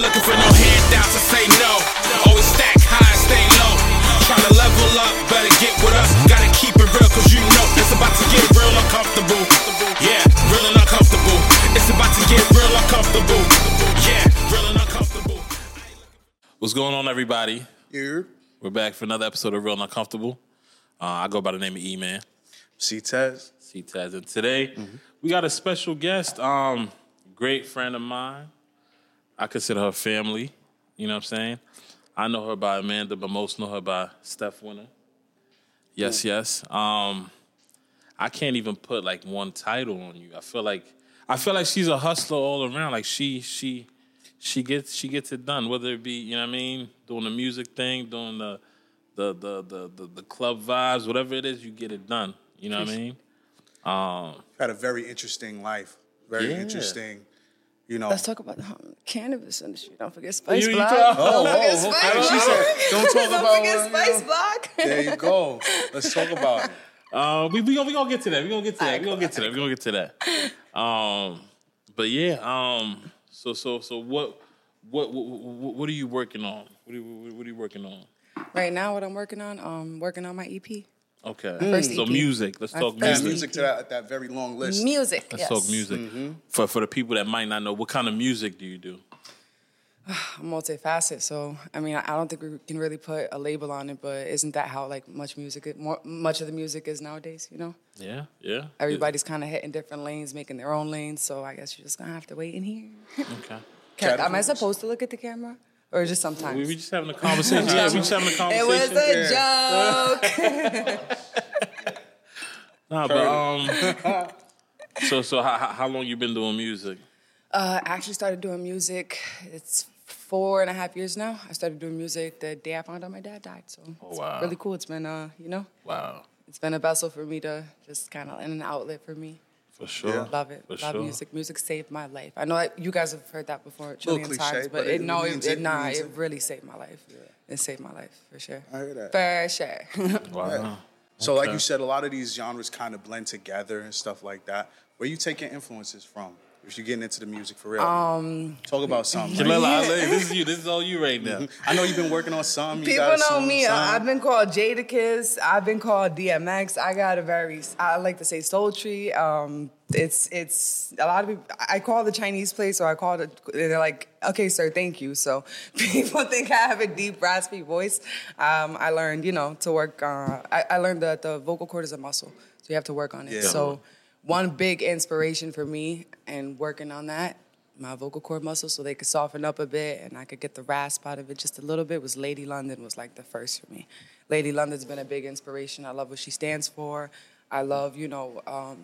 ain't looking for no handouts to say no. Always stack high stay low. Trying to level up, better get with us. Gotta keep it real, cause you know it's about to get real uncomfortable. Yeah, real and uncomfortable. It's about to get real uncomfortable. Yeah, real and uncomfortable. What's going on, everybody? Here, We're back for another episode of Real and Uncomfortable. Uh, I go by the name of E Man, C Tez. C Taz, and today we got a special guest. Um, great friend of mine. I consider her family. You know what I'm saying? I know her by Amanda, but most know her by Steph Winner. Yes, yes. Um, I can't even put like one title on you. I feel like I feel like she's a hustler all around. Like she she she gets she gets it done. Whether it be you know what I mean, doing the music thing, doing the the the the the, the club vibes, whatever it is, you get it done. You know what I mean? Um, Had a very interesting life. Very Yeah. interesting. You know. Let's talk about the um, cannabis industry. Don't forget Spice You- you Block. talk- Don't Oh, forget oh, Spice okay. She said, don't talk Don't about forget what, you Spice know. Block. there you go. Let's talk about it. Uh, we we gonna we gonna get to that. We gonna get to that. We gonna get to that. We gonna get to that. Um, but yeah. Um. So so so what what what what, what are you working on? What are you, what, what are you working on? Right now, what I'm working on, um, working on my EP. Okay. Mm. first So EP. music. Let's My talk first Add music. music to that, that very long list. Music. Let's yes. talk music. Mm-hmm. For for the people that might not know, what kind of music do you do? I'm multifaceted, so I mean, I I don't think we can really put a label on it, but isn't that how like much music, more, much of the music is nowadays? You know, Yeah. Yeah. everybody's kind of hitting different lanes, making their own lanes. So I guess you're just gonna have to wait in here. Okay. Can, am I supposed to look at the camera, or just sometimes? We, we just having a conversation. yeah, we just having a it was a joke. Nah, but um. so so how how- long you been doing music? Uh, I actually started doing music. It's four and a half years now. I started doing music the day I found out my dad died. So it's wow. really cool. It's been, uh, you know, Wow. it's been a vessel for me to just kind of an outlet for me. For sure. Yeah. Love it. For Love sure. music. Music saved my life. I know that you guys have heard that before a trillion cliche, times, but, but it, it no, it, it, it, nah, it it. really saved my life. It saved my life for sure. I hear that. For sure. Wow. So, like you said, a lot of these genres kind of blend together and stuff like that. Where you taking influences from? If you're getting into the music for real, um, talk about something. like- Jalila, I- this is you. This is all you right now. I know you've been working on some. You People got know song, me. some. I- I've been called Jadakiss. I've been called DMX. I got a very, I like to say sultry. Um, it's it's a lot of people. I call the Chinese place, or I call it. They're like, okay, sir, thank you. So people think I have a deep, raspy voice. Um, I learned, you know, to work. Uh, I, I learned that the vocal cord is a muscle, so you have to work on it. Yeah. So one big inspiration for me and working on that my vocal cord muscles so they could soften up a bit and I could get the rasp out of it just a little bit was Lady London was like the first for me. Lady London's been a big inspiration. I love what she stands for. I love, you know, um,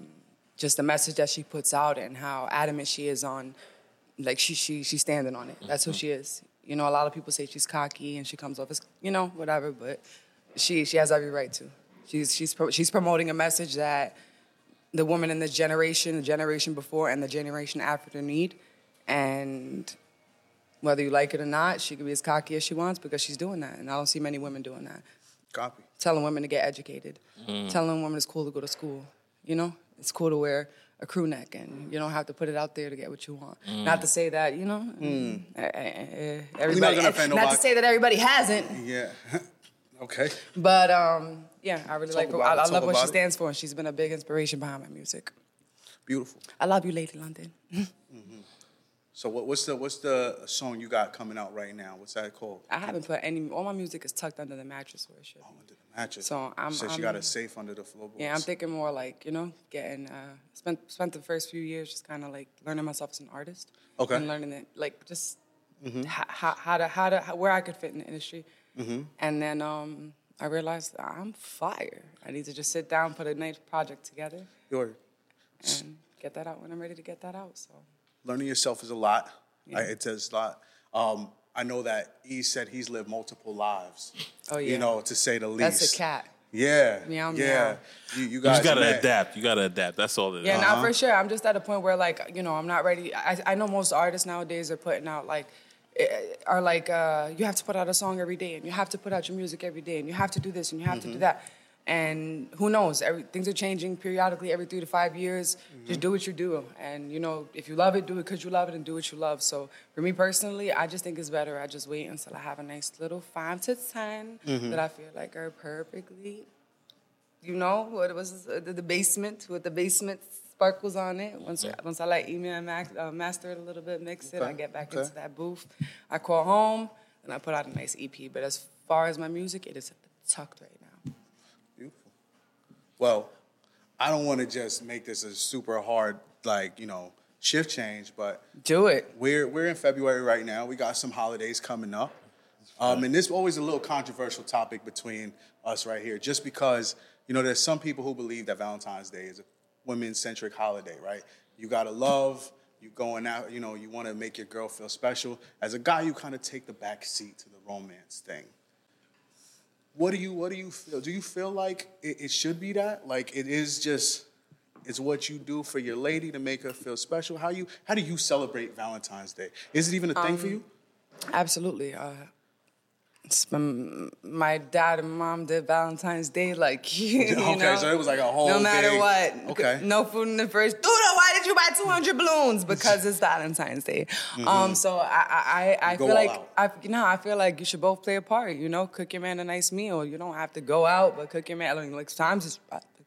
just the message that she puts out and how adamant she is on like she she she's standing on it. That's who she is. You know, a lot of people say she's cocky and she comes off as, you know, whatever, but she she has every right to. She's she's pro- she's promoting a message that the woman in this generation, the generation before, and the generation after need. And whether you like it or not, she can be as cocky as she wants because she's doing that. And I don't see many women doing that. Copy. Telling women to get educated, Mm. telling women it's cool to go to school. You know, it's cool to wear a crew neck and you don't have to put it out there to get what you want. Mm. Not to say that, you know, eh, eh, eh, everybody, gonna not to say that everybody hasn't, Yeah. okay. but um, yeah, I really Talk like I, I love what she it. stands for and she's been a big inspiration behind my music. Beautiful. I love you, Lady London. So what, what's the what's the song you got coming out right now? What's that called? I haven't put any. All my music is tucked under the mattress where it should. be. Under the mattress. So I'm- Said she I'm- got it safe under the floorboards. Yeah, I'm thinking more like you know, getting uh, spent spent the first few years just kind of like learning myself as an artist. Okay. And learning it like just how, how, how to how to how, where I could fit in the industry, and then um, I realized I'm fire. I need to just sit down, put a nice project together, Your and get that out when I'm ready to get that out. So learning yourself is a lot. Yeah. I, it does a lot. Um, I know that he said he's lived multiple lives. Oh, yeah. You know, to say the least. that's a cat. Yeah. Meow, yeah. meow. You, you You guys just gotta met. adapt. You gotta adapt. That's all it is. Yeah, Uh-huh. not for sure. I'm just at a point where like you know I'm not ready. I, I know most artists nowadays are putting out like are like uh, you have to put out a song every day and you have to put out your music every day and you have to do this and you have to do that. And who knows? Every, things are changing periodically every three to five years. Just do what you do. And, you know, if you love it, do it because you love it and do what you love. So for me personally, I just think it's better. I just wait until I have a nice little five to 10 that I feel like are perfectly, you know, what was uh, the, the basement with the basement sparkles on it. Once, once I like E-Man and max, uh, master it a little bit, mix it, I get back okay. into that booth. I call home and I put out a nice EP. But as far as my music, it is tucked right now. Beautiful. Well, I don't want to just make this a super hard, like you know, shift change, but Do it. we're we're in February right now. We got some holidays coming up, um, and this is always a little controversial topic between us right here, just because you know there's some people who believe that Valentine's Day is a women-centric holiday, right? You gotta love. You going out, you know, you want to make your girl feel special. As a guy, you kind of take the back seat to the romance thing. What do you What do you feel? Do you feel like it, it should be that? Like it is just it's what you do for your lady to make her feel special. How you How do you celebrate Valentine's Day? Is it even a thing Um, for you? Absolutely. Uh, my dad and mom did Valentine's Day like you Okay, know, so it was like a whole No matter big- what. okay. No food in the fridge. Dude, why did you buy 200 balloons? Because it's Valentine's Day. Um, so I I, I, I Mm-hmm. feel like out. I you know I feel like you should both play a part. You know, cook your man a nice meal. You don't have to go out, but cook your man. I mean, like times is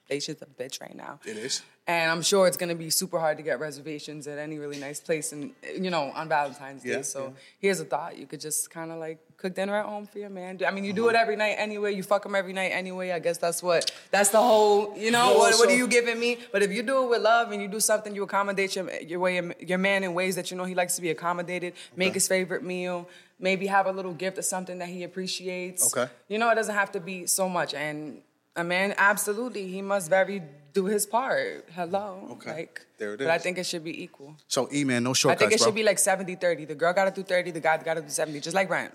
Dacia's a bitch right now. It is. And I'm sure it's gonna be super hard to get reservations at any really nice place, and you know, on Valentine's Day. So yeah. here's a thought: you could just kind of like cook dinner at home for your man. I mean, you do it every night anyway. You fuck him every night anyway. I guess that's what that's the whole. You know, what, what are you giving me? But if you do it with love and you do something, you accommodate your your way your man in ways that you know he likes to be accommodated. Make his favorite meal. Maybe have a little gift of something that he appreciates. Okay. You know, it doesn't have to be so much. And a man, absolutely, he must very do his part. Hello. Okay. Like, There it But I think it should be equal. So E man, no shortcuts. I think it bro. should be like 70 30. The girl got to do 30, the guy got to do 70, just like rent.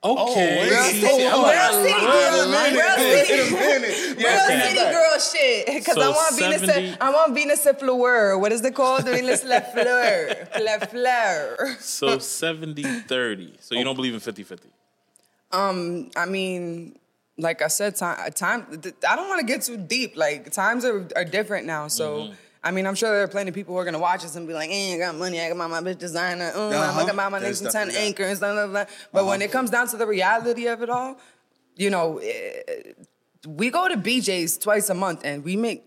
Oh, okay. wait. Real Hey, city, hold real city, girl, minute. real city, Wait a minute. real Okay. city girl shit. Because So I want Venus, I want Venus de Fleur. What is it called? Venus Le Fleur. Le Fleur. So 70 30. So you oh. don't believe in 50 50. Um, I mean, like I said, time, time. I don't want to get too deep. Like times are, are different now. So Mm-hmm. I mean, I'm sure there are plenty of people who are gonna watch this and be like, eh, I got money, I got my, my bitch designer, mm, Uh-huh. I my, my There's next ten anchor and stuff like that. But when it comes down to the reality of it all, you know, eh, we go to BJ's twice a month and we make.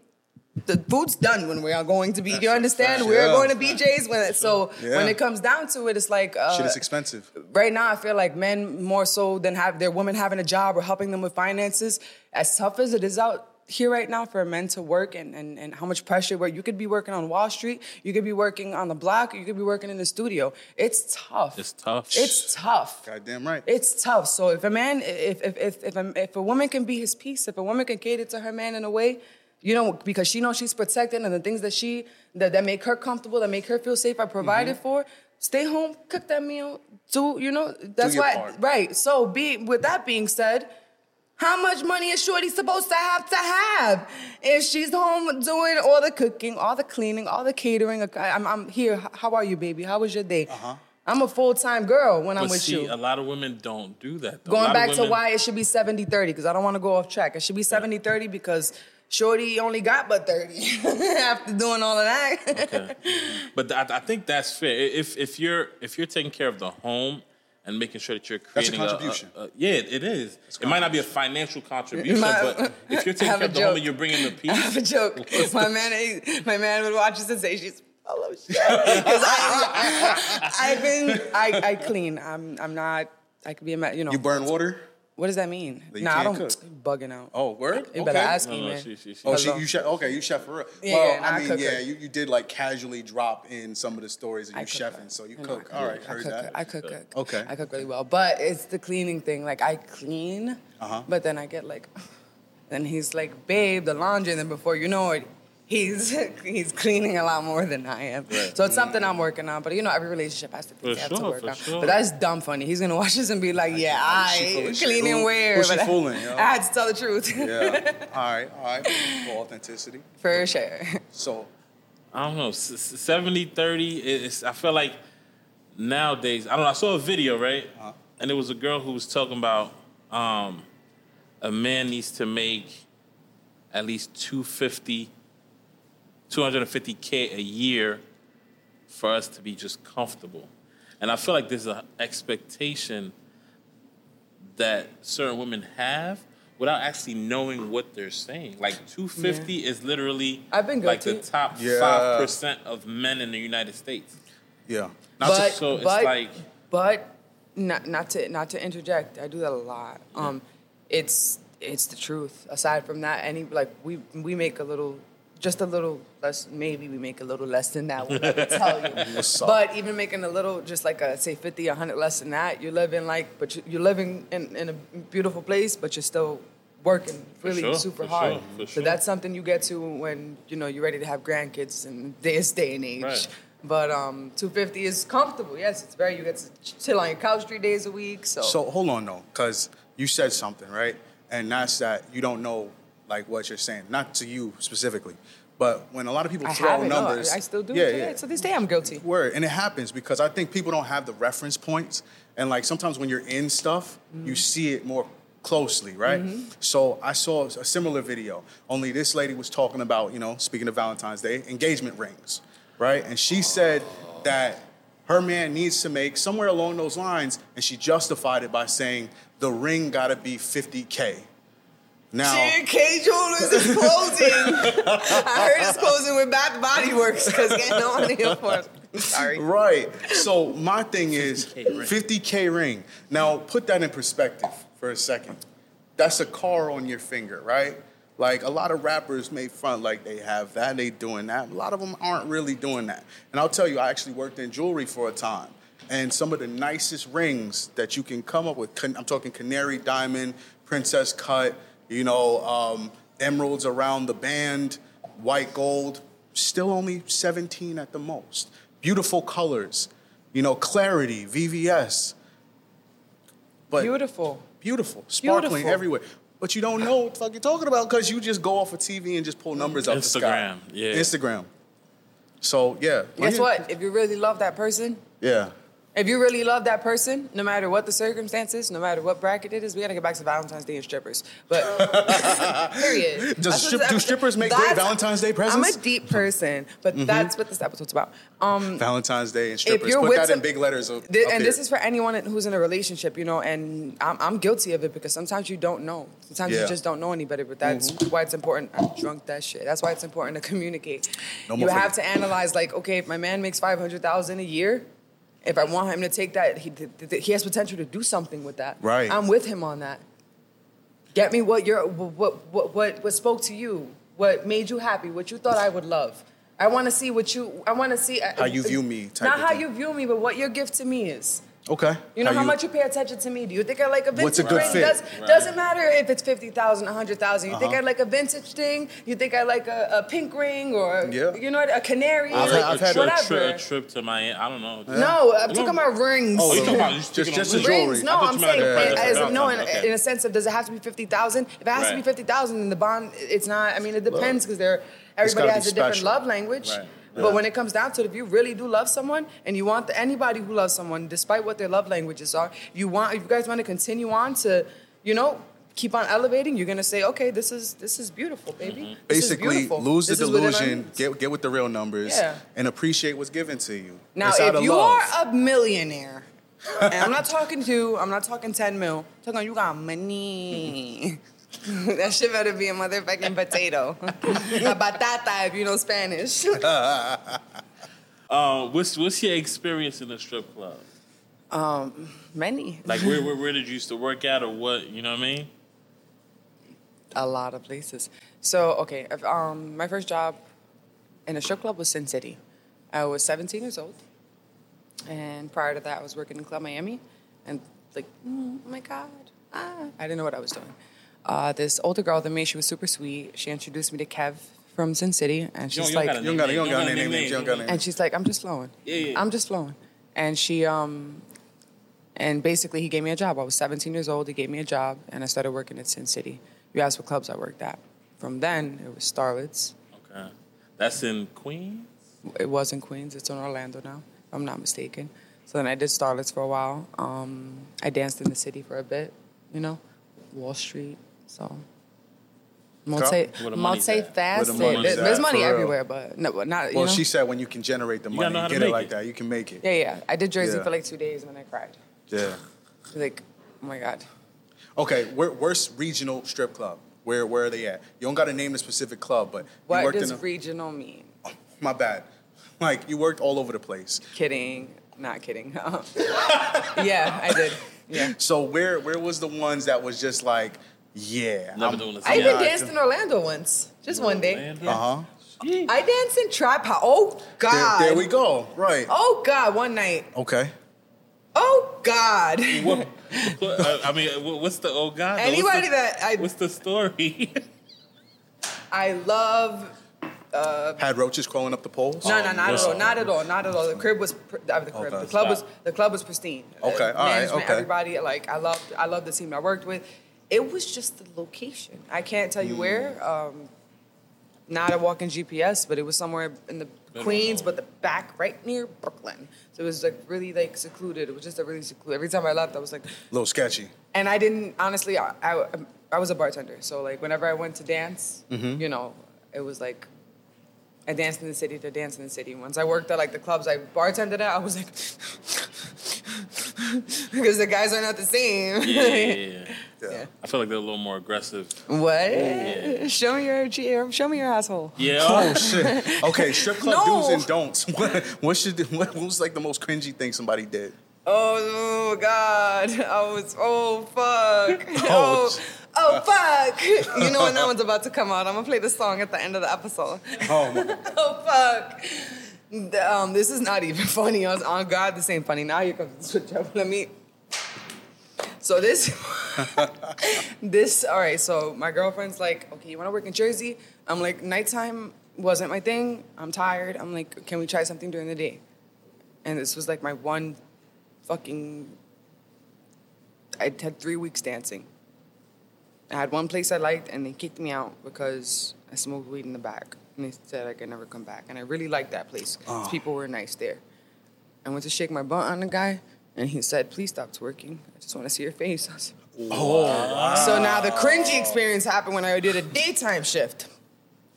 The food's done when we are going to be. You understand? fact. We're Yeah. going to BJ's when it, so Yeah. when it comes down to it, it's like uh, Shit is expensive. right now I feel like men more so than have their women having a job or helping them with finances. As tough as it is out here right now for men to work and, and, and how much pressure where you could be working on Wall Street, you could be working on the block, you could be working in the studio. It's tough. It's tough. It's tough. Goddamn right. It's tough. So if a man, if if if if a, if a woman can be his piece, if a woman can cater to her man in a way, you know, because she knows she's protected and the things that she that, that make her comfortable, that make her feel safe, are provided Mm-hmm. for. Stay home, cook that meal. Do you know? That's your why, part. right? So, be with that being said. How much money is Shorty supposed to have to have if she's home doing all the cooking, all the cleaning, all the catering? I'm, I'm here. How are you, baby? How was your day? Uh-huh. I'm a full time girl when I'm with see, you. a lot of women don't do that. Though. Going lot of back to why it should be 70 30, because I don't want to go off track. It should be 70 30 because Shorty only got but 30 after doing all of that. Okay. But I, I think that's fair. If if you're if you're taking care of the home and making sure that you're That's a creating contribution. a, yeah, it is. It might not be a financial contribution, My- but if you're taking care of the home and you're bringing the I have a joke. My man, my man would watch this and say she's full of shit. 'Cause I, I've been, I, I clean. I'm, I'm not. I could be a. You know. You burn water? What does that mean? That you nah, I can't don't. cook. Bugging out. Oh, word? You better Okay. ask No, me, no, man. she- she- she- Oh, she, you chef? Okay, you chef for real. Yeah, well, yeah, I I mean, cook yeah, it. you, you did like casually drop in some of the stories and I you chefing, it. so you cook. I All right, I heard cook, that. I cook, cook. Okay. I cook really well, but it's the cleaning thing. Like I clean, Uh-huh. but then I get like, then he's like, babe, the laundry, and then before you know it. He's he's cleaning a lot more than I am, Right. so it's something I'm working on. But you know, every relationship has to For things they have to work for on. sure. But that's dumb funny. He's gonna watch this and be like, "Yeah, She I of cleaning Who- where?" who she but I- fooling, yo? I had to tell the truth Yeah. all right, all right. For authenticity. for sure. So, I don't know, s- s- 70 30. It's, I feel like nowadays, I don't know, I saw a video, right? Uh-huh. And it was a girl who was talking about um, a man needs to make at least 250 250k a year for us to be just comfortable. And I feel like there's an expectation that certain women have without actually knowing what they're saying. Like 250 is literally I've been like the guilty. top Yeah. five percent of men in the United States. Yeah. Not But, to, so it's but, like- but not not to not to interject. I do that a lot. Um, it's it's the truth. Aside from that, any like we we make a little, just a little less. Maybe we make a little less than that. We'll never tell you. What's up? But even making a little, just like a say 50, 100 less than that, you're living like, but you- you're living in, in a beautiful place, but you're still working really sure, super for hard. sure, for So sure. that's something you get to when you know you're ready to have grandkids in this day and age. Right. But um, 250 is comfortable. Yes, it's very. You get to chill on your couch three days a week. So, So hold on though, because you said something, right? And that's that you don't know like what you're saying. Not to you specifically, but when a lot of people I throw it. No, numbers, I, I still do. Yeah, it yeah. So this day I'm guilty. Word, and it happens because I think people don't have the reference points, and like sometimes when you're in stuff, Mm-hmm. you see it more closely, right? So I saw a similar video. Only this lady was talking about, you know, speaking of Valentine's Day, engagement rings, right? And she said that her man needs to make somewhere along those lines, and she justified it by saying the ring got to be 50k. Now. Kay Jewelers is closing. I heard it's closing with Bath Body Works because getting on here for. Sorry. Right. So my thing is 50K ring. 50k ring. Now put that in perspective for a second. That's a car on your finger, right? Like a lot of rappers made front like they have that, they doing that. A lot of them aren't really doing that. And I'll tell you, I actually worked in jewelry for a time. And some of the nicest rings that you can come up with, I'm talking canary diamond, princess cut, you know, um, emeralds around the band, white gold, still only 17 at the most. Beautiful colors, you know, clarity, VVS. But Beautiful. beautiful, sparkling Beautiful. everywhere. But you don't know what the fuck you're talking about because you just go off of TV and just pull numbers up the sky. Instagram, yeah. Instagram. So yeah. Guess what? If you really love that person, Yeah. If you really love that person, no matter what the circumstances, no matter what bracket it is, we gotta get back to Valentine's Day and strippers. But period. Does strip- do strippers make great Valentine's Day presents? Mm-hmm. I'm a deep person, but that's what this episode's about. Um, Valentine's Day and strippers. you're Put that in big letters. Up, Th- up and here. this is for anyone who's in a relationship, you know, and I'm, I'm guilty of it because sometimes you don't know. Sometimes Yeah. Mm-hmm. you just don't know anybody, but that's why it's important. I drunk that shit. That's why it's important to communicate. No you have to analyze, like, okay, if my man makes 500000 a year, if I want him to take that, he, he has potential to do something with that. Right. I'm with him on that. Get me what you're, what, what, what, what spoke to you, what made you happy, what you thought I would love. I want to see what you. I want to see How you view me Not how thing. you view me, but what your gift to me is. Okay. You know how, much you pay attention to me. Do you think I like a vintage What's a good ring? fit? Does, Doesn't matter if it's fifty thousand, a hundred thousand. You think Uh-huh. I like a vintage thing? You think I like a, a pink ring or Yeah. you know a canary? I've Like, had- I've had a, a- trip, a, whatever. trip, to Miami. I don't know. No, I'm talking about rings. Oh, you talking about you Just- just rings? jewelry. No, I thought I'm saying like a as, no, in, Okay. in a sense of does it have to be fifty thousand? If it has to be Right. fifty thousand, then the bond it's not. I mean, it depends because they're everybody has be a different love language. Right. But when it comes down to it, if you really do love someone and you want anybody who loves someone, despite what their love languages are, you want if you guys want to continue on to, you know, keep on elevating, you're gonna say, okay, this is this is beautiful, baby. Mm-hmm. Is Basically, beautiful. lose the This delusion, get, get with the real numbers, Yeah. and appreciate what's given to you. Now, It's if you love. are a millionaire, and I'm not talking to, I'm not talking 10 mil, I'm talking you got money. that shit better be a motherfucking potato. a batata if you know Spanish. Uh, what's what's your experience in the strip club? Um, Many. Like where, where where did you used to work at or what? You know what I mean? A lot of places. So, okay, if, um, my first job in a strip club was Sin City. I was 17 years old. And prior to that, I was working in Club Miami. And, like, mm, oh my God, ah, I didn't know what I was doing. Uh, this older girl than me, she was super sweet. She introduced me to Kev from Sin City. And she's like, You don't gotta- you don't name gotta names. you don't name and she's like, I'm just flowing. Yeah, yeah. I'm just flowing. And she, um, and basically, he gave me a job. I was 17 years old. He gave me a job, and I started working at Sin City. You asked what clubs I worked at. From then, it was Starlets. Okay, that's in Queens. It was in Queens. It's in Orlando now, if I'm not mistaken. So then I did Starlets for a while. Um, I danced in the city for a bit, you know, Wall Street. So Multi, Where the money's at. Where the multifaceted. money's There's, at, money everywhere, but no, but not. You Well, know? she said when you can generate the You money, gotta know how and to get it make like it. that, you can make it. Yeah, yeah. I did Jersey Yeah. for like two days and then I cried. Yeah. Like, oh my god. Okay, where, where's regional strip club? Where where are they at? You don't got to name a specific club, but What worked does in a, regional mean? my bad. Like you worked all over the place. Kidding. Not kidding. yeah, I did. Yeah. So where where was the ones that was just like, yeah, Never I'm- doing the I even Yeah, danced in Orlando once, just one day. Uh huh. I danced in trap house. Oh God. there we go. Right. Oh God, one night. Okay. Oh God. What, what- uh, I mean, what's the oh god? though? What's Anybody the- that I What's the story? I love. Had roaches crawling up the poles. No, no, not at all, not at all, not at all. The crib was pr- uh, the crib. Okay. the club was the club was pristine. Okay, Uh, all right, okay. Everybody like I loved I loved the team I worked with. It was just the location. I can't tell you where. Um, not a walking GPS, but it was somewhere in the Queens, but the back right near Brooklyn. So it was like really like secluded. It was just a really secluded. Every time I left, I was like, A little sketchy. and I didn't honestly. I, I, I was a bartender, so like whenever I went to dance, Mm-hmm. you know, it was like I danced in the city to dance in the city. Once I worked at like the clubs I bartended at, I was like, because the guys are not the same. yeah, yeah, yeah. Yeah. I feel like they're a little more aggressive. What? Show me your. Er, show me your asshole. Yeah. Oh shit. Okay, strip club No. do's and don'ts. What, what should what was like the most cringy thing somebody did? Oh, God. I was. Oh fuck. Oh, Oh. Oh fuck! You know when that one's about to come out. I'm gonna play the song at the end of the episode. Oh my. Oh fuck! Um, this is not even funny. I was on God, this ain't funny. Now you come to the switch up. Let me. So this, this. All right. So my girlfriend's like, okay, you want to work in Jersey? I'm like, nighttime wasn't my thing. I'm tired. I'm like, can we try something during the day? And this was like my one, fucking. I had three weeks dancing. I had one place I liked, and they kicked me out because I smoked weed in the back. And they said I could never come back. And I really liked that place. Oh. 'cause People were nice there. I went to shake my butt on the guy, and he said, "Please stop twerking. I just want to see your face." I was like, So now the cringy experience happened when I did a daytime shift.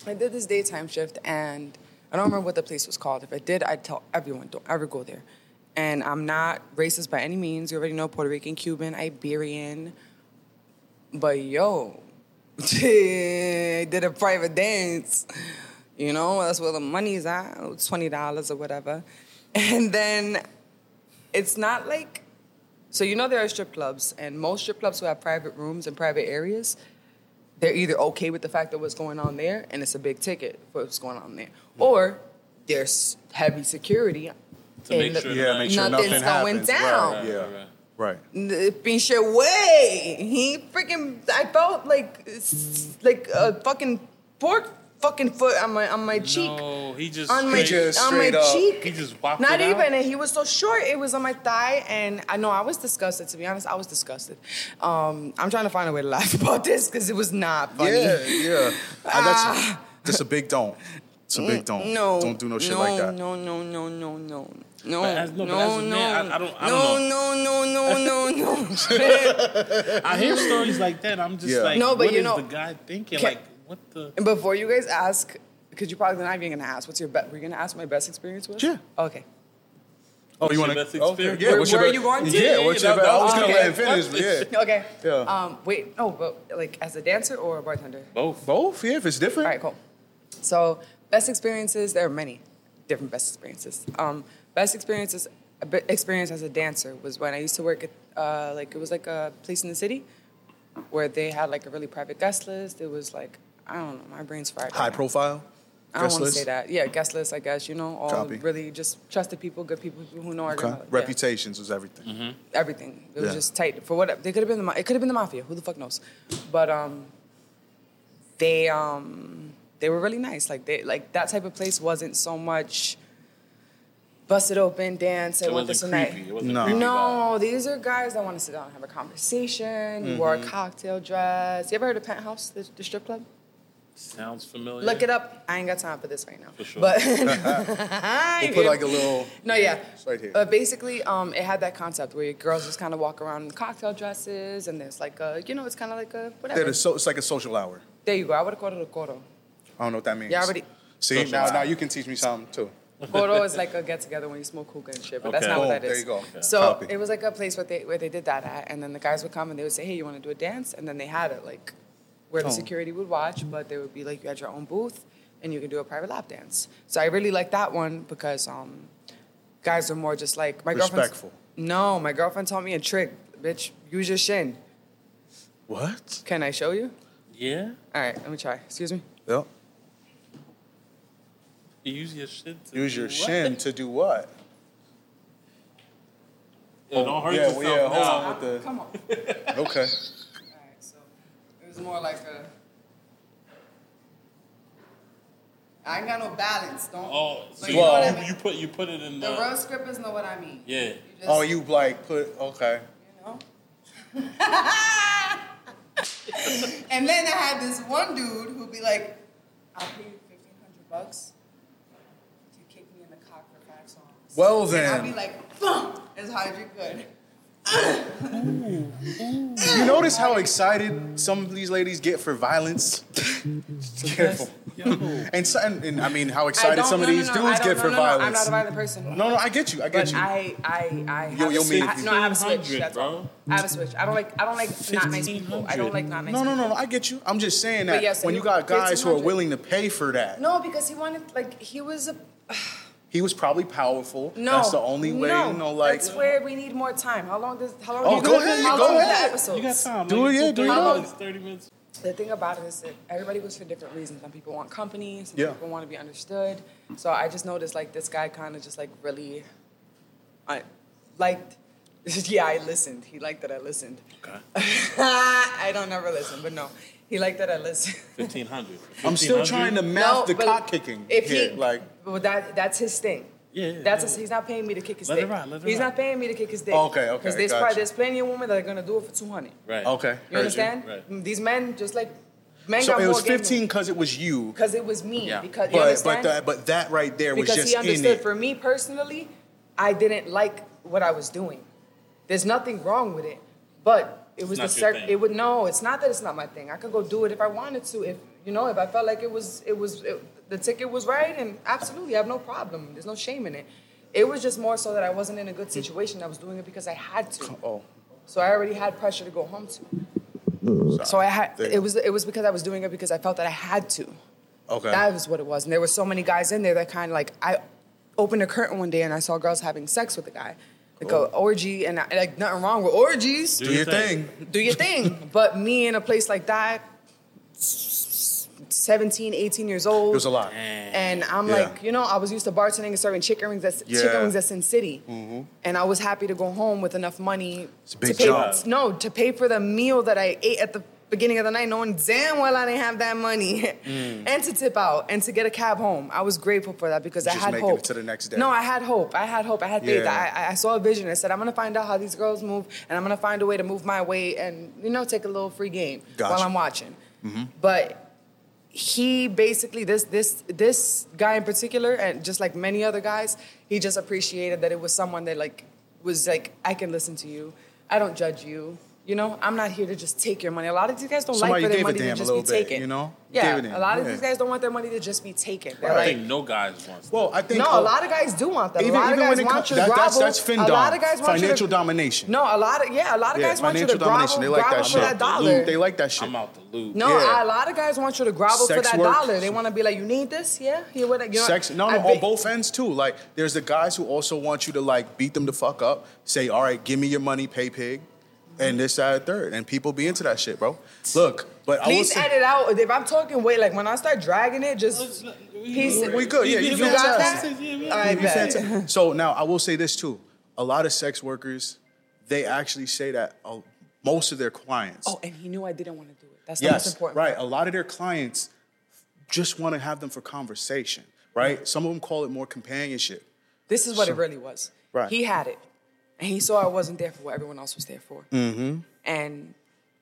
I did this daytime shift, and I don't remember what the place was called. If I did, I'd tell everyone, don't ever go there. And I'm not racist by any means. You already know Puerto Rican, Cuban, Iberian. But yo, I did a private dance. You know, that's where the money's at, $20 or whatever. And then it's not like so you know there are strip clubs, and most strip clubs who have private rooms and private areas, they're either okay with the fact of what's going on there, and it's a big ticket for what's going on there, or there's heavy security. To and make the- sure Yeah, make sure Nothing's nothing going happens. down. Right. Right, right. Right. the pinche way. He freaking. I felt like like a fucking pork fucking foot on my on my cheek. No, he just On my, straight- just on my up- cheek. He just whopped Not it even, out? and he was so short. It was on my thigh, and I know I was disgusted. To be honest, I was disgusted. Um, I'm trying to find a way to laugh about this because it was not funny. Yeah, yeah. Uh, that's that's a big don't. It's a big don't. Mm, No, Don't do no shit no, like that. No, no, no, no, no, no, But as- no, no, but as a no, man, I- I don't- I no, don't no, no, no, no, no. I hear stories like that. I'm just Yeah. like, No, but what you is know- the guy thinking? Can- like, what the? And before you guys ask, because you're probably not even gonna ask, what's your best? Were you gonna ask what my best experience was? Yeah. Okay. Oh, you your want best to? experience? Yeah. Where- what's your where best- are you going to? Yeah. What's your That- best? that I was was gonna okay. let him finish. but Yeah. Okay. Yeah. Um. Wait. No, but like as a dancer or a bartender. Both. Both. Yeah. If it's different. All right. Cool. So best experiences. There are many different best experiences. Um. Best experiences. Experience as a dancer was when I used to work at uh like it was like a place in the city where they had like a really private guest list. It was like I don't know. My brain's fried. High now. profile. I don't guest want to list? say that. Yeah, guest list, I guess. You know, all Copy. really just trusted people, good people, people who know are Okay. gonna yeah, Reputations was everything. Mm-hmm. everything. It was Yeah. just tight for what they could have been. The, it could have been the mafia. Who the fuck knows? But um, they um they were really nice. Like they like that type of place wasn't so much busted open dance and It what wasn't this and that. It wasn't No. creepy. No, these are guys that want to sit down and have a conversation. You wore a Mm-hmm. cocktail dress. You ever heard of Penthouse, the, the strip club? Sounds familiar. Look it up. I ain't got time for this right now. For sure. But We'll put like a little. No, yeah. It's right here. But basically, um, it had that concept where girls just kind of walk around in cocktail dresses, and there's like a, you know, it's kind of like a whatever. So, it's like a social hour. there you go. I would have called it a coro. I don't know what that means. Yeah, I already. See, Social now, now you can teach me something too. Coro is like a get together when you smoke hookah and shit, but that's Okay. not what that is. there you go. Okay. So Copy. it was like a place where they where they did that at, and then the guys would come and they would say, "Hey, you want to do a dance?" And then they had it like where the Oh. security would watch, but they would be like, "You had your own booth, and you can do a private lap dance." So I really like that one because um, guys are more just like my girlfriend. Respectful. No, my girlfriend taught me a trick, bitch. Use your shin. What? Can I show you? Yeah. All right, let me try. Excuse me. Yep. You use your shit. To Use do your what? shin to do what? Yeah, don't hurt yeah, yourself. well, yeah, hold on with the. Come on. Okay. All right, so it was more like a. I ain't got no balance. Don't. Oh, But so you you, know I mean? you put you put it in the the. real scrippers know what I mean. Yeah. You just, Oh, you like put okay. You know. and then I had this one dude who'd be like, "I'll pay you fifteen hundred bucks to kick me in the cock for five songs." Well And then. I'd be like, "Boom!" as hard as you could. You notice how excited some of these ladies get for violence? Careful. And, so, and, and I mean, how excited some of no, no, these no, dudes get no, for no, no, I'm not a violent person. No, no, I get you. I get But you. I, I, I have Yo- a yo, switch. me. I, no, I have a switch. 1500, That's all. I have a switch. I don't like. I don't like not nice people. I don't like not nice. no, no, no, no. I get you. I'm just saying But that yes, when you got guys who are willing to pay for that, No, because he wanted like he was a he was probably powerful. no. That's the only way, no, you know, like. that's where we need more time. How long does? How long? Oh, do go you ahead, How go long is the ahead. episodes? You got time. Do like, it, yeah, do 30 it. minutes, Thirty minutes. The thing about it is that everybody goes for different reasons. Some people want company. Some Yeah. people want to be understood. So I just noticed like this guy kind of just like really, I liked. yeah, I listened. He liked that I listened. Okay. I don't ever listen, but no, he liked that I listened. Fifteen hundred. I'm still trying to math the but cock kicking. If here. he like, but that that's his thing. Yeah, yeah, That's yeah. his, he's not paying me to kick his Let it ride, let it he's ride. not paying me to kick his dick. Okay, okay, Because there's gotcha. probably there's plenty of women that are gonna do it for two hundred. Right. okay, You heard you. understand? Right. Mm, these men just like men So got it more was game than 15 because it was you, Because it was me. Yeah. Because you but understand? but that but that right there was because just he in understood. it. For me personally, I didn't like what I was doing. There's nothing wrong with it, but it was the your certain. thing. It would no. It's not that it's not my thing. I could go do it if I wanted to. If you know, if I felt like it was, it was it, the ticket was right, and absolutely, I have no problem. There's no shame in it. It was just more so that I wasn't in a good situation. I was doing it because I had to. Oh, So I already had pressure to go home to. So I had it was it was because I was doing it because I felt that I had to. okay. That was what it was. And there were so many guys in there that kind of like I opened a curtain one day and I saw girls having sex with a guy, like a oh. orgy, and I, like nothing wrong with orgies. do your thing. Do your thing. but me in a place like that, 17, 18 years old. It was a lot. And I'm Yeah. like, you know, I was used to bartending and serving chicken wings at Yeah. chicken wings at Sin City, mm-hmm. and I was happy to go home with enough money It's a big to pay. job. No, to pay for the meal that I ate at the beginning of the night, knowing damn well I didn't have that money, Mm. and to tip out and to get a cab home. I was grateful for that because I Just had making it hope. to the next day. No, I had hope. I had hope. I had faith. Yeah. I, I saw a vision. I said, I'm gonna find out how these girls move, and I'm gonna find a way to move my way, and you know, take a little free game Gotcha. while I'm watching. But he basically this this this guy in particular and just like many other guys he just appreciated that it was someone that like was like i can listen to you i don't judge you you know i'm not here to just take your money a lot of these guys don't Somebody like for their money to just be bit, taken you know? yeah a lot of yeah. these guys don't want their money to just be taken They're I like, think no guys wants. Well, I think no, a lot of guys do want that. even- a lot of even when guys it want comes- you to that- grovel. that's- that's a lot of guys want you financial to, domination. No, a lot of yeah, a lot of Yeah, guys want you to financial domination. grovel, They like grovel that for shit. that dollar. They like that shit. I'm out the loop. No, Yeah. a lot of guys want you to grovel Sex for that work. dollar. They want to be like, you need this, yeah, here what you know. Sex, no, I no, on both ends too. Like, there's the guys who also want you to like beat them the fuck up. Say, all right, give me your money, pay pig, and this, side and third, and people be into that shit, bro. Look, but I will Please say, edit out if I'm talking way like when I start dragging it, just piece we good, yeah, You you You got fantastic. that? All right, You bet. fantastic. So now I will say this too: a lot of sex workers, they actually say that uh, most of their clients, Oh, and he knew I didn't want to do it. That's the most yes, important. right, part. a lot of their clients just want to have them for conversation, right? Some of them call it more companionship. This is what it really was. Right. He had it, and he saw I wasn't there for what everyone else was there for. Mm-hmm. And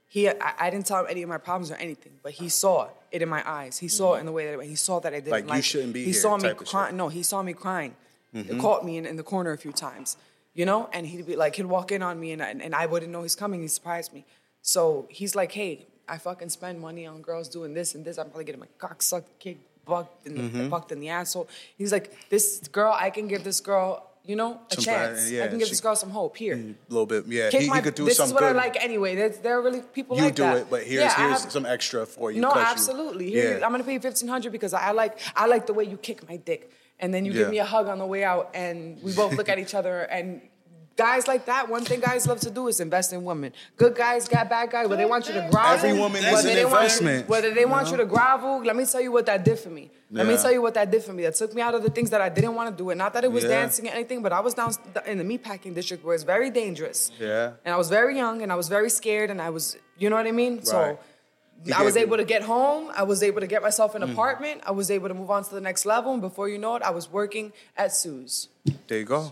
he I, I didn't tell him any of my problems or anything, but he saw it in my eyes. He saw it in the way that he saw that I didn't Like, like, you shouldn't be He here saw me crying. No, he saw me crying. Mm-hmm. He caught me in, in the corner a few times, you know, and he'd be like, he'd walk in on me and, I- and I wouldn't know he's coming. He surprised me. So he's like, hey, I fucking spend money on girls doing this and this. I'm probably getting my cock sucked, kicked, bucked in the, Mm-hmm. bucked in the asshole. He's like, this girl, I can give this girl, you know, a Some chance. bad- yeah, I can give she- this girl some hope. Here. A little bit, yeah. Kick He, my, he could do this some is what good. I like anyway. There, there are really people you like do it, but here's Yeah, here's have- some extra for you. no, you- absolutely. Here, yeah. I'm gonna pay you fifteen hundred because I like I like the way you kick my dick, and then you Yeah. give me a hug on the way out, and we both look at each other. And guys like that, one thing guys love to do is invest in women. Good guys got bad guys, whether they want you to grovel, Every woman is whether an they want you- investment, whether they want you to grovel, let me tell you what that did for me. Let me tell you what that did for me. That took me out of the things that I didn't want to do. And not that it was Yeah. dancing or anything, but I was down in the meatpacking district where it's very dangerous. Yeah. And I was very young and I was very scared and I was, you know what I mean? Right. So You I was able to get home. I was able to get myself Mm. an apartment. I was able to move on to the next level. And before you know it, I was working at Sue's. There you go.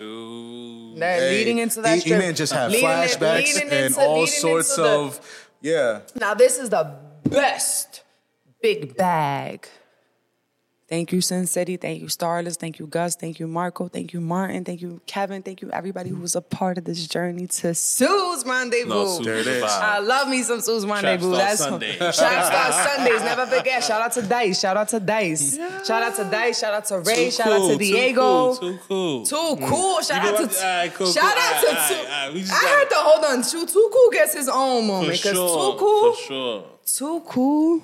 That Hey, leading into that E- strip. E-Man just had flashbacks and into- all sorts the- of yeah. Now this is the best big bag. Thank you, Sin City. Thank you, Starlets. Thank you, Gus. Thank you, Marco. Thank you, Martin. Thank you, Kevin. Thank you, everybody who was a part of this journey to Sue's Rendezvous. No, Sue's There it the is. vibe. I love me some Sue's Rendezvous. Star That's Sunday. Trap Star Sundays. Never forget. Shout out to Dice. Shout out to Dice. Shout out to Dice. Shout out to Ray. Too Shout out cool, to too Diego. cool, Too cool. Too cool. Mm. Shout You know out what? to All right, cool, shout out All to right, Too. all right, all right. I gotta- had to hold on. Too Too Cool gets his own For moment because sure. Too Cool, For sure. Too Cool.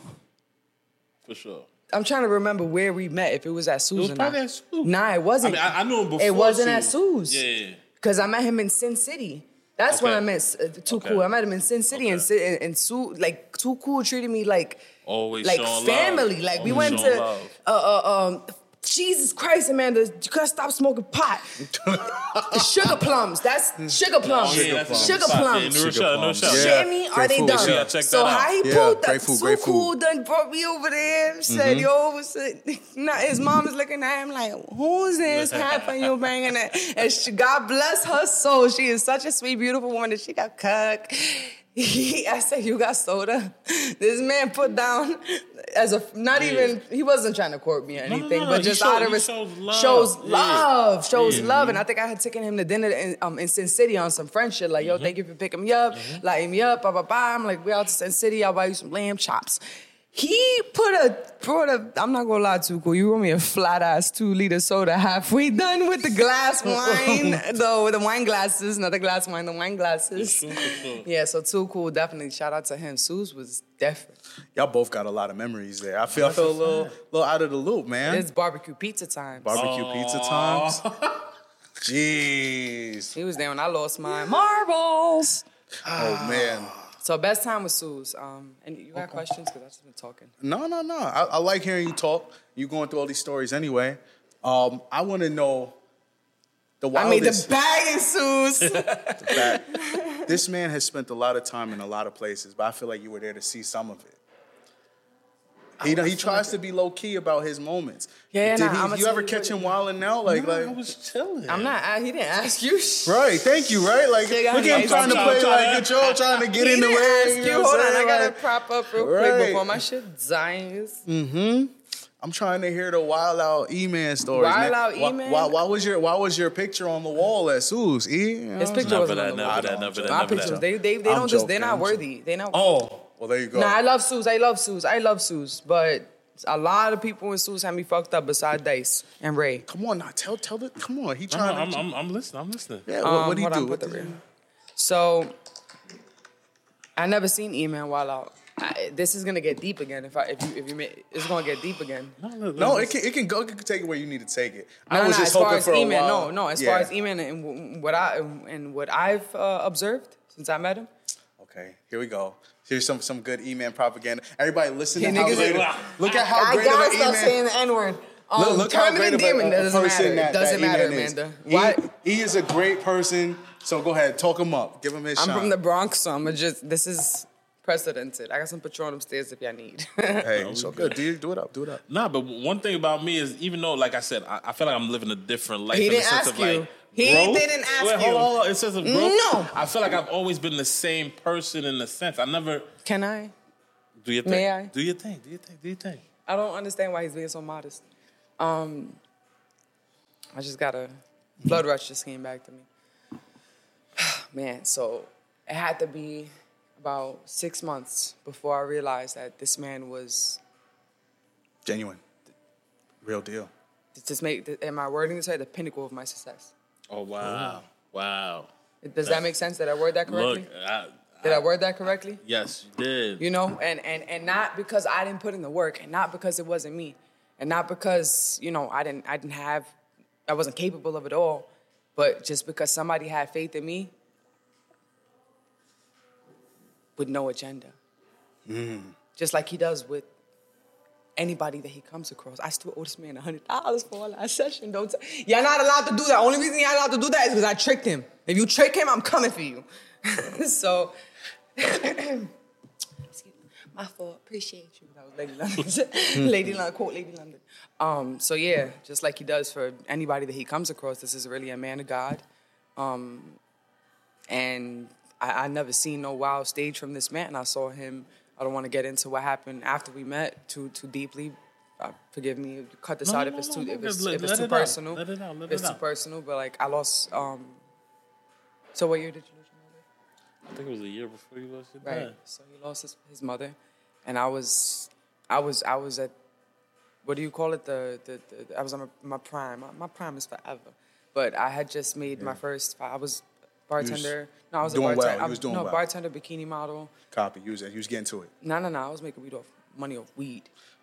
For sure. I'm trying to remember where we met. If it was at Sue's was or probably not. at Sue's. Nah, it wasn't. mean, I, I knew him before. It wasn't at Sue's. Yeah, yeah. Cause I met him in Sin City. That's when I met uh, Too Okay. Cool. I met him in Sin City and, Okay. Si- and Sue like Too Cool treated me like Always like family. love. Like we went to uh, uh, um Jesus Christ, Amanda, you gotta stop smoking pot. sugar plums. That's sugar plums. Oh, yeah, that's sugar a- plums. Yeah, no shot, no shot. Yeah. Shit me? Are they done? Yeah, check so that out. how he Yeah, pulled that great food, so great food. cool done brought me over there, said, yo, what's it? Now his mom is looking at him like, who's this half of you banging it? And she, God bless her soul. She is such a sweet, beautiful woman that she got cook. I said, you got soda? This man put down as a, not Yeah. even, he wasn't trying to court me or no, anything, no, but just showed- out of he res- shows love. shows Yeah. love, shows Yeah. love. And I think I had taken him to dinner in, um, in Sin City on some French shit. Like, yo, thank you for picking me up, lighting me up, blah, blah, blah. I'm like, we out to Sin City, I'll buy you some lamb chops. He put a, brought a, I'm not gonna lie to you, you brought me a flat ass two liter soda halfway done with the glass wine, though, with the wine glasses, not the glass wine, the wine glasses. For sure, for sure. Yeah, so too cool. Definitely shout out to him. Sue's was different. Y'all both got a lot of memories there. I feel I feel a little little out of the loop, man. It's barbecue pizza time. Barbecue pizza times. Jeez. He was there when I lost my marbles. Oh man. So best time with Sue's. Um, and you got questions? Because I've just been talking. No, no, no. I, I like hearing you talk. You going through all these stories anyway. Um, I want to know the wildest. I mean, the bag is fact. this man has spent a lot of time in a lot of places, but I feel like you were there to see some of it. He, he tries to be low key about his moments. Yeah, Did nah, he, you ever catch him it- wilding out? Like, I like, was chilling. I'm not. I, he didn't ask you. right? Thank you. Right? Like, Nigga, look at him trying to play like trying- get y'all trying to get He in the way. ask you you. know Hold I'm on, I gotta Like, prop up real Right. quick before my shit dies. Mm-hmm. I'm trying to hear the wild out E-man stories. Wild man. out Why- E-man? Why, why was your Why was your picture on the wall at Sue's? E? You know His what I'm picture saying? Never wasn't that, on the never wall. that, never that, My pictures, they they they don't just they're not worthy. They not. Oh, well, there you go. Nah, I love Sue's. I love Sue's. I love Sue's. But a lot of people in Sue's had me fucked up besides Dice and Ray. Come on now, tell tell the. Come on, he I'm, trying I'm, to. I'm, I'm listening. I'm listening. yeah, what, Um, what do you do? put What the ring. you- So I never seen E-Man while out. I, this is gonna get deep again. If I if you if you make, it's gonna get deep again. No, it can it can go. It can take it where you need to take it. I No, was no, just as far hoping as for a E-Man, while. no, no. As Yeah. far as E-Man and what I and what I've uh, observed since I met him, Okay, here we go. Here's some some good E-man propaganda. Everybody, listen to He how great. Look at how I great of gotta an stop E-man. saying the N word. Um, Look, look how Terminal great of a, demon, a doesn't person matter. that, doesn't that matter, E-man is. Amanda. He- Why? He, is a great person. So go ahead, talk him up. Give him his I'm shine. from the Bronx, so I'm just. This is precedented. I got some Patron upstairs if y'all need. Hey, so good. Do, do it up. Do it up. Nah, but one thing about me is even though, like I said, I, I feel like I'm living a different life. He in the didn't sense ask of like you. He growth? didn't ask Wait, you. Hold on, hold on. It says of growth. No. I feel like I've always been the same person in a sense. I never Can I? do your thing. May I? Do your thing. Do your thing. Do your thing. I don't understand why he's being so modest. Um, I just got a blood rush just came back to me. Man, so it had to be about six months before I realized that this man was Genuine. Real deal. just make. Am I wording this right? The pinnacle of my success. Oh wow, wow. Does that make sense? Did I word that correctly? Look, I, Did I word that correctly? yes, you did. you know and and and not because i didn't put in the work and not because it wasn't me and not because you know i didn't i didn't have i wasn't capable of it all but just because somebody had faith in me with no agenda hmm. just like he does with anybody that he comes across i still owe this man $100 for our last session don't t- you're not allowed to do that only reason you're allowed to do that is because i tricked him if you trick him i'm coming for you so Excuse me. My fault. Appreciate you. That was Lady London. Lady London. Quote Lady London. Um, so yeah, just like he does for anybody that he comes across, this is really a man of God. Um, and I, I never seen no wild stage from this man. I saw him. I don't want to get into what happened after we met too too deeply. Uh, forgive me. Cut this No, out no, if it's no, too no, if it's, let- if it's let too it out. personal. Let it out, let If it's it too out. personal. But like I lost. Um, so what year did you lose your mother? I think it was a year before you lost your dad. Right. So he lost his, his mother, and I was, I was, I was at, what do you call it? The the, the I was on my, my prime. My, my prime is forever, but I had just made my first. I was bartender. no, I was doing a well. bartender. You was doing no, well. bartender, bikini model. Copy. You was, you was getting to it. No, no, no. I was making weed off money off weed.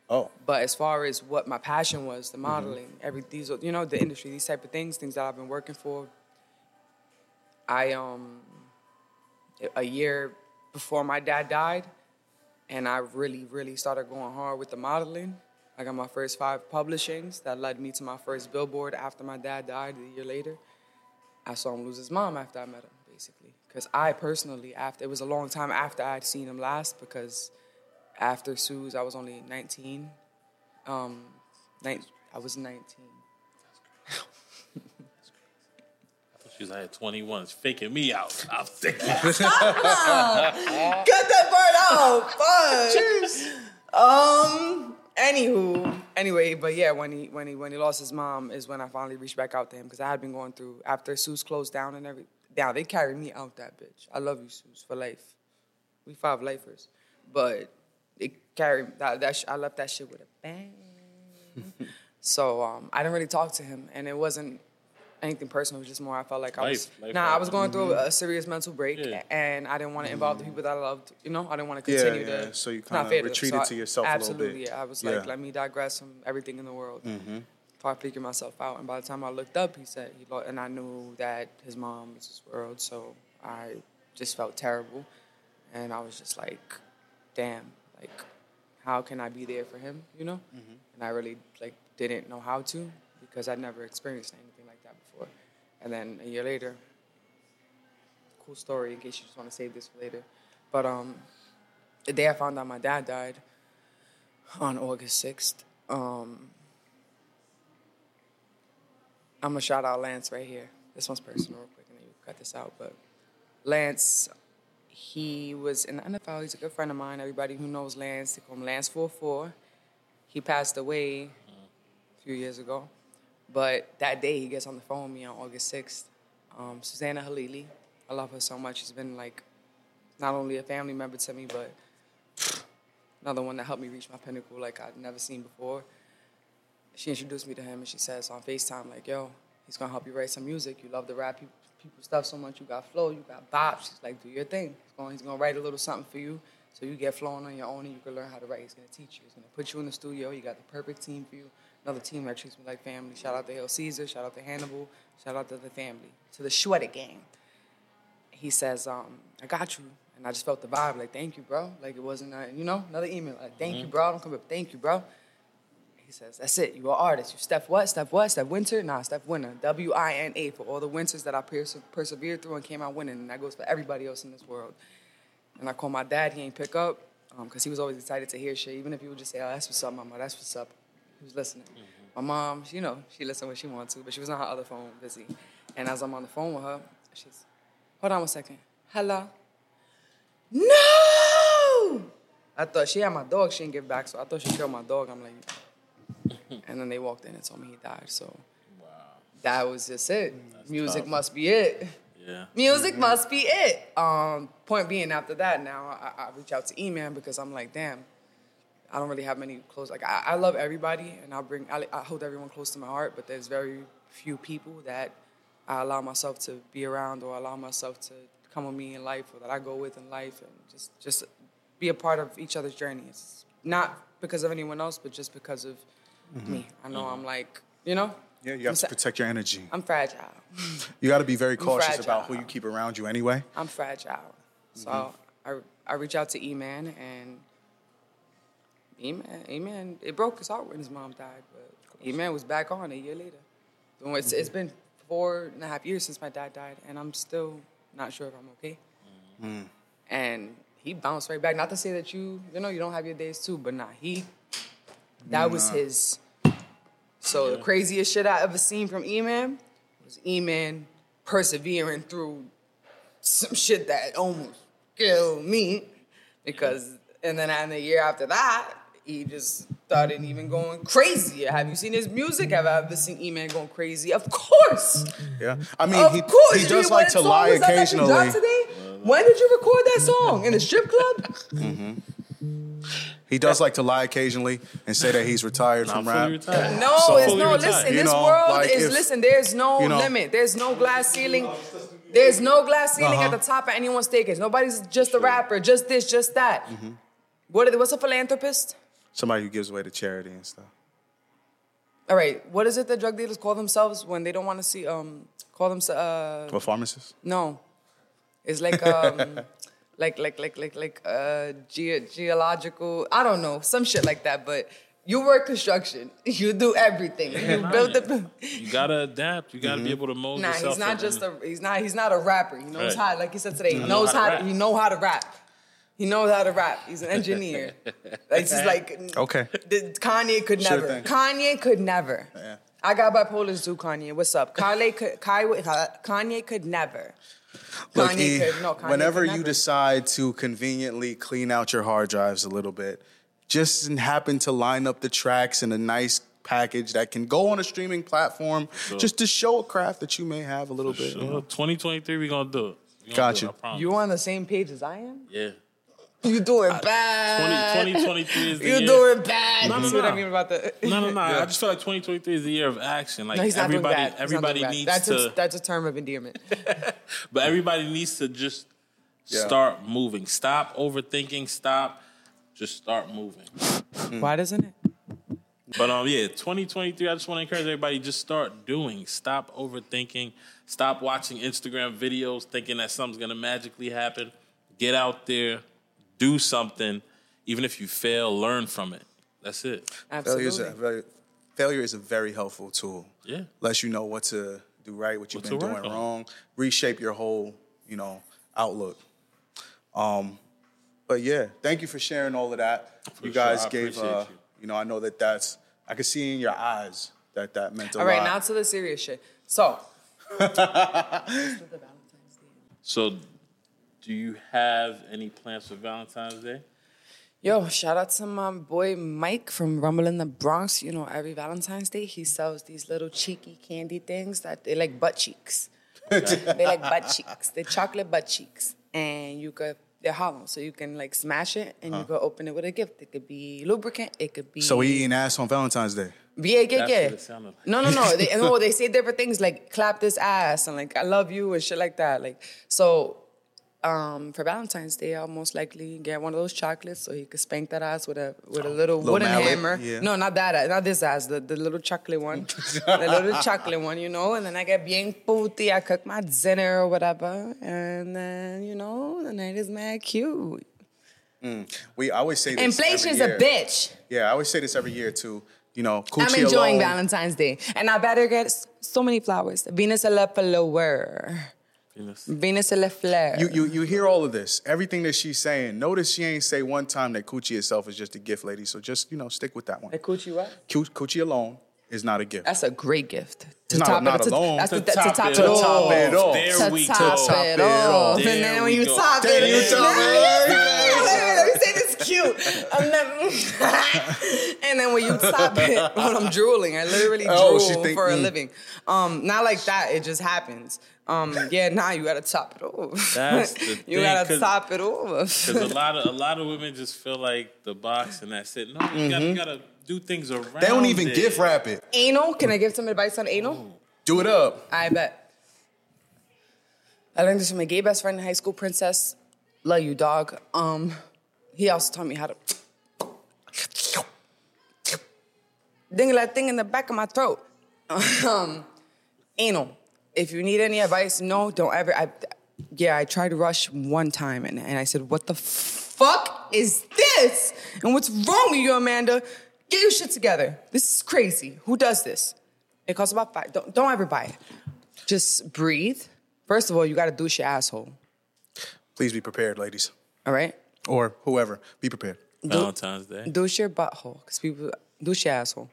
Oh. But as far as what my passion was, Mm-hmm. the modeling, every these, you know, the industry, these type of things, things that I've been working for. I um, a year before my dad died, and I really, really started going hard with the modeling. I got my first five publishings that led me to my first billboard after my dad died a year later. I saw him lose his mom after I met him, basically. Because I personally, after it was a long time after I'd seen him last, because after Sue's, I was only 19. Um, nine, I was 19. She was like 21. It's faking me out. I'm thinking. Cut that part out. Fuck. Um. Anywho. Anyway, but yeah, when he when he when he lost his mom is when I finally reached back out to him because I had been going through after Sue's closed down and every down. They carried me out that bitch. I love you, Sue's for life. We five lifers, but it carried that that sh- I left that shit with a bang. so um, I didn't really talk to him, and it wasn't anything personal. It was just more I felt like I was Life, life nah. I was going through mm-hmm. a serious mental break, Yeah. and I didn't want to involve the mm-hmm. people that I loved. You know, I didn't want to Yeah, continue yeah. to. So you it's not kinda fair to- retreated I- to yourself a little bit. Absolutely. I was Yeah. like, let me digress from everything in the world. Mm-hmm. Start figuring myself out, and by the time I looked up, he said he lost, and I knew that his mom was his world. So I just felt terrible, and I was just like, damn, like, how can I be there for him? You know, and I really like didn't know how to because I'd never experienced anything like that before. And then a year later, cool story in case you just want to save this for later. But um, the day I found out my dad died on August sixth, um, I'm gonna shout out Lance right here. This one's personal, real quick, and then you cut this out. But Lance, he was in the NFL. He's a good friend of mine. Everybody who knows Lance, they call him Lance 44. He passed away a few years ago. But that day, he gets on the phone with me on August 6th. Um, Susanna Halili, I love her so much. She's been like not only a family member to me, but another one that helped me reach my pinnacle like I'd never seen before. She introduced me to him and she says on FaceTime, like, yo, he's gonna help you write some music. You love the rap people, stuff so much. You got flow, you got bop. She's like, do your thing. He's gonna, he's gonna write a little something for you so you get flowing on your own and you can learn how to write. He's gonna teach you. He's gonna put you in the studio. You got the perfect team for you. Another team that treats me like family. Shout out to Hail Caesar. Shout out to Hannibal. Shout out to the family. To the Shredder gang. He says, um, I got you. And I just felt the vibe, like, thank you, bro. Like, it wasn't, uh, you know, another email, like, thank you, bro. I don't come up, thank you, bro. He says, that's it. You are an artist. You Steph what? Steph what? Steph Winter? Nah, Steph Winter. W-I-N-A for all the winters that I perse- persevered through and came out winning. And that goes for everybody else in this world. And I called my dad. He ain't pick up because he was always excited to hear shit. Even if he would just say, oh, that's what's up, mama. That's what's up. Was listening. Mm-hmm. My mom, you know, she listened when she wanted to, but she was on her other phone busy. And as I'm on the phone with her, she's, hold on one second. Hello. No! I thought she had my dog. She didn't give back, so I thought she killed my dog. I'm like, and then they walked in and told me he died. So that was just it. Mm, Music tough. must be it. Yeah. Music mm-hmm. must be it. Um, point being, after that, now I, I reach out to E-Man because I'm like, damn, I don't really have many close. Like I, I love everybody, and I bring I, I hold everyone close to my heart. But there's very few people that I allow myself to be around or allow myself to come with me in life or that I go with in life, and just just be a part of each other's journey. It's not because of anyone else, but just because of me. I know I'm like, you know. Yeah, you have I'm to protect your energy. I'm fragile. You got to be very cautious about who you keep around you anyway. I'm fragile. So Mm-hmm. I I reach out to E-Man and E-Man, E-Man, it broke his heart when his mom died, but E-Man was back on a year later. It's, it's been four and a half years since my dad died, and I'm still not sure if I'm okay. Mm. And he bounced right back. Not to say that you, you know, you don't have your days too, but nah, he, that was his. So the craziest shit I ever seen from E-Man was E-Man persevering through some shit that almost killed me because and then in the year after that he just started even going crazy. Have you seen his music? Have i ever seen e-man going crazy? Of course. Yeah, I mean, of he, course. He does What like to lie was that that you occasionally. today? when did you record that song? In a strip club? He does like to lie occasionally and say that he's retired from rap. retired. no So- it's Fully no retired. listen You this know, world like is if- listen there's no you know- limit. There's no glass ceiling. There's no glass ceiling Uh-huh. at the top of anyone's staircase. Nobody's just a rapper just this just that. Mm-hmm. what are they, what's a philanthropist Somebody who gives away to charity and stuff. All right, what is it that drug dealers call themselves when they don't want to see? Um, call themselves. Uh, What pharmacist? no, it's like um, like like like like like uh, ge- geological. I don't know, some shit like that. But you work construction. You do everything. You build the. You gotta adapt. You gotta Mm-hmm. be able to mold Nah, yourself. he's not just a. He's not. He's not a rapper. He knows Right. how. Like he said today, he know knows how to how. To, he know how to rap. He knows how to rap. He's an engineer. Like just like Okay. the- Kanye could Sure never. thing. Kanye could never. Yeah. I got bipolar too, Kanye. What's up? Kanye could, Kanye, Kanye could never. Look, Kanye E, could, no, Kanye whenever could you never. decide to conveniently clean out your hard drives a little bit, just happen to line up the tracks in a nice package that can go on a streaming platform, just to show a craft that you may have a little bit. you know? 2023, we gonna do it. We gonna Got do it, you. I promise. You on the same page as I am? Yeah. You doing 20, bad. 2023 is the You year. doing bad. No, you no, see what no. I mean about the? No, no, no. I just feel like 2023 is the year of action. Like No, he's not everybody, doing bad. He's not everybody doing bad. needs that's to, A, that's a term of endearment. but everybody needs to just Yeah. start moving. Stop overthinking. Stop. Just start moving. Why doesn't it? But um, yeah, 2023. I just want to encourage everybody just start doing. Stop overthinking. Stop watching Instagram videos thinking that something's gonna magically happen. Get out there, do something. Even if you fail, learn from it. That's it. Failure is, a Absolutely. very, failure is a very helpful tool. Yeah. Lets you know what to do right, what you've What been doing wrong, reshape your whole, you know, outlook. Um, but yeah, thank you for sharing all of that. For you guys sure, gave, appreciate uh, you. you know, I know that that's, I could see in your eyes that that meant a All lot. right, now to the serious shit. So, So, do you have any plans for Valentine's Day? yo, shout out to my boy Mike from Rumble in the Bronx. You know, every Valentine's Day he sells these little cheeky candy things that they like butt cheeks. they like butt cheeks. They're chocolate butt cheeks, and you could. They're hollow, so you can like smash it and you uh-huh. could open it with a gift. It could be lubricant. It could be. So he eating ass on Valentine's Day. Yeah, yeah, That's yeah. what it sounded like. No, no, no. They, no, they say different things like clap this ass and like I love you and shit like that. Like so, um, for Valentine's Day, I'll most likely get one of those chocolates so he could spank that ass with a with a little, Little wooden mallet, hammer. yeah. No, not that, not this ass. The the little chocolate one, the little chocolate one, you know. And then I get bien puti. I cook my dinner or whatever, and then you know the night is mad cute. We always say this. Inflation's every a bitch. Yeah, I always say this every year too. You know, I'm enjoying alone, Valentine's Day. And I better get so many flowers. Venus a la flower. Venus? Venus a. You, you you hear all of this, everything that she's saying. Notice she ain't say one time that coochie itself is just a gift, lady. So just you know, stick with that one. The coochie what? Coo- Coochie alone is not a gift. That's a great gift. To Not- top not it, to, alone. That's To the, to top top it it off. off. top it off. There To we top go. top it it off. off. And then when you go. top There it, you top it. Let me say this cute. Not, and then when you top it, when I'm drooling, I literally Oh, drool think- for a mm. living. Um, not like that. It just happens. Um, yeah, nah, you gotta top it off. That's the you thing, gotta top it off. Because a lot of a lot of women just feel like the box and that's it. No, you, gotta, you gotta do things around. Mm-hmm. They don't even it. gift wrap it. anal. Can I give some advice on anal? Do it up. I bet. I learned this from my gay best friend in high school, Princess. Love you, dog. Um, he also taught me how to dingle that thing in the back of my throat. Um, anal. If you need any advice, no, don't ever. I, yeah, I tried to rush one time, and, and I said, "What the fuck is this? And what's wrong with you, Amanda? Get your shit together. This is crazy. Who does this? It costs about five. Don't don't ever buy it. Just breathe. First of all, you got to douche your asshole. Please be prepared, ladies. All right. Or whoever. Be prepared. Valentine's Day. Douche your butthole, cause people douche your asshole.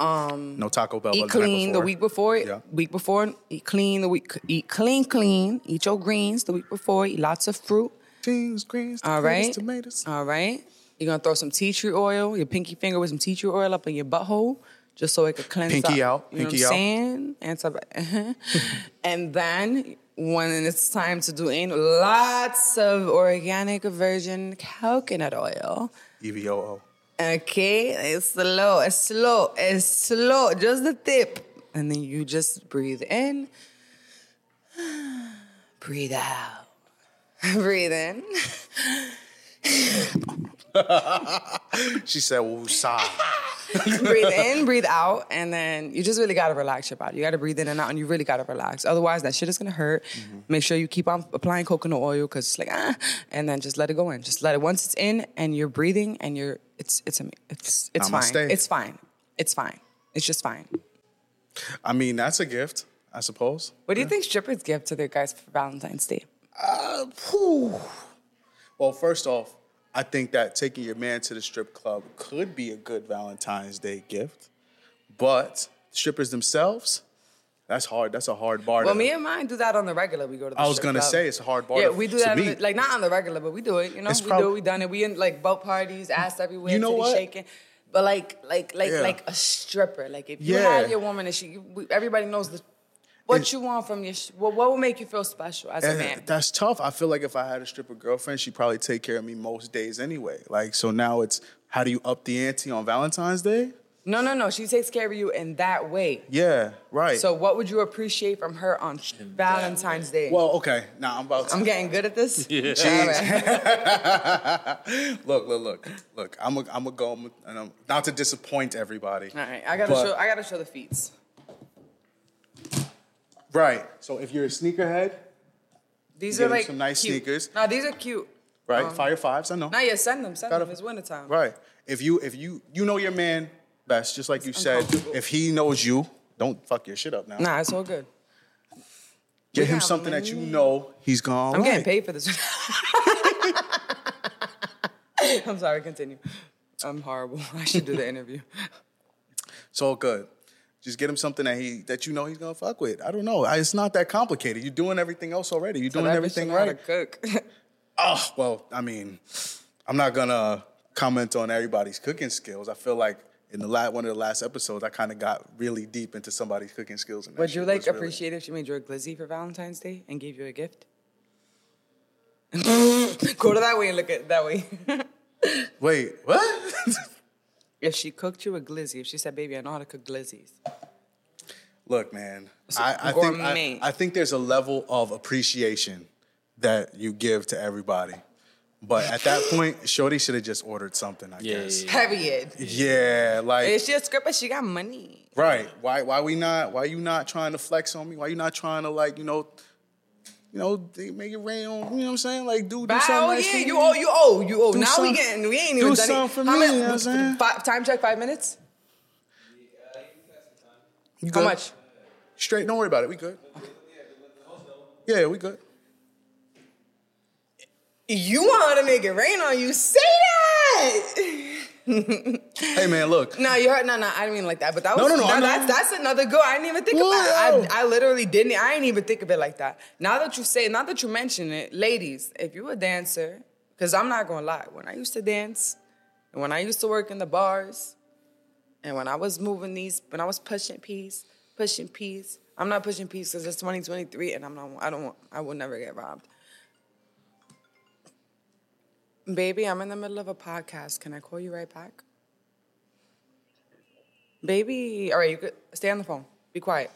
Um, no Taco Bell. Eat but the clean the before. week before. Yeah. Week before, eat clean the week. Eat clean, clean. Eat your greens the week before. Eat lots of fruit. Greens, greens, All tomatoes, tomatoes. All right. You're gonna throw some tea tree oil, your pinky finger with some tea tree oil up in your butthole, just so it could cleanse Pinky up. out, You know pinky what. I'm saying? And, and then when it's time to do anal, lots of organic virgin coconut oil. EVOO. Okay, it's slow, it's slow, it's slow, just the tip. And then you just breathe in, breathe out, breathe in. She said, "Woosah." breathe in, breathe out, and then you just really gotta relax your body. You gotta breathe in and out, and you really gotta relax. Otherwise, that shit is gonna hurt. Make sure you keep on applying coconut oil because it's like ah, and then just let it go in. Just let it once it's in and you're breathing and you're it's it's it's it's fine. It's fine. It's fine. It's just fine. I mean, that's a gift, I suppose. What do you think strippers give to their guys for Valentine's Day? Uh, whew. Well, first off, I think that taking your man to the strip club could be a good Valentine's Day gift, but strippers themselves, that's hard. That's a hard bar. Well, me and mine do that on the regular. We go to. the I was gonna club. say it's a hard bar. Yeah, to- we do that, on the- like not on the regular, but we do it. You know, It's we prob- do it. We done it. We in like boat parties, ass everywhere, You know what? shaking. But like, like, like, Yeah. like a stripper. Like if you Yeah. had your woman and she, everybody knows the, what It- you want from your, what, what would make you feel special as a man? that's tough. I feel like if I had a stripper girlfriend, she'd probably take care of me most days anyway. Like, so now it's how do you up the ante on Valentine's Day? No, no, no. She takes care of you in that way. Yeah, right. So what would you appreciate from her on Valentine's Day? well, okay. Now I'm about to. I'm getting good at this. Yeah. Jeez. look, look, look, look. I'm a, I'm a go, and I'm not to disappoint everybody. All right, I gotta But- show. I gotta show the feats. Right. So if you're a sneakerhead, These are like some nice cute. sneakers. No, these are cute. right? Um, Fire fives. I know. Now you Send them. Send Gotta- them. It's wintertime. Right. If you if you you know your man best, just like you said. If he knows you, don't fuck your shit up now. Nah, it's all good. Get him something that you know he's gone. I'm getting paid for this. I'm sorry. Continue. I'm horrible. I should do the interview. It's all good. Just get him something that he that you know he's gonna fuck with. I don't know. I- It's not that complicated. You're doing everything else already. You're doing That bitch everything know how to right. Cook. Oh well, I mean, I'm not gonna comment on everybody's cooking skills. I feel like in the last one of the last episodes, I kind of got really deep into somebody's cooking skills. And Would you like really- appreciate if she made you a glizzy for Valentine's Day and gave you a gift? Go to that way and look at it that way. Wait, what? if she cooked you a glizzy, if she said, "Baby, I know how to cook glizzies," Look, man, I, I think. I, I think there's a level of appreciation that you give to everybody. But at that point, Shorty should have just ordered something, I Yeah, guess. yeah, period. Yeah, like Is she a stripper? She got money. right. Why why we not why you not trying to flex on me? Why you not trying to like, you know, you know, they make it rain on, you know what I'm saying? Like do do Bow, something nice yeah, for you me. owe, you owe, you owe. Do now we some- getting, we ain't do even done something it. for How me, many- you know what I'm saying? fi- time check, five minutes. You How much? Straight, don't worry about it. We good. Yeah, we good. You want to make it rain on you? Say that. Hey man, look. No, you heard. No, no, I didn't mean like that. But that was no, no, I know. that's that's another good. I didn't even think Whoa. about it. I, I literally didn't. I didn't even think of it like that. Now that you say, now that you mention it, ladies, if you're a dancer, because I'm not gonna lie, when I used to dance, and when I used to work in the bars, and when I was moving these, when I was pushing peas, pushing peas. I'm not pushing peas because it's 2023, and I'm not. I don't want. I will never get robbed. Baby, I'm in the middle of a podcast. Can I call you right back? Baby, all right, you could stay on the phone. Be quiet.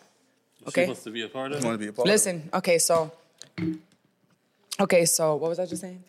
She Okay. wants to be a part of You want to be a part? of it? Listen, okay, so okay, so what was I just saying?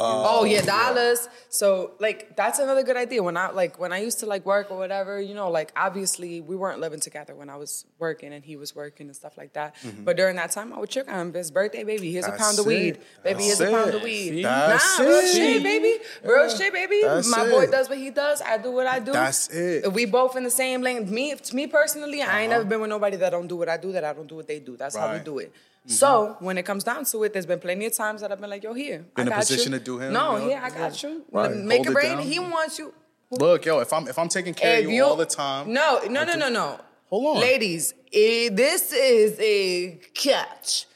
Um, oh yeah, dollars. So like that's another good idea. When I like when I used to like work or whatever, you know, like obviously we weren't living together when I was working and he was working and stuff like that. Mm-hmm. But during that time, I would check on him. His birthday, baby. Here's a That's pound of it. weed, baby. Here's That's a pound of weed. That's nah, real it. shit, baby. Real shit, baby. That's My it. boy does what he does. I do what I do. That's it. We both in the same lane. Me, me personally, I ain't uh-huh. never been with nobody that don't do what I do. That I don't do what they do. That's how we do it. So when it comes down to it, there's been plenty of times that I've been like, "Yo, here, I In a position you. to do him, No, you know? here, I got you. Right. Make Hold it it rain. He wants you. Look, yo, if I'm if I'm taking care If of you, all the time, No, no, no, no, no. Hold on. ladies. eh, this is a catch.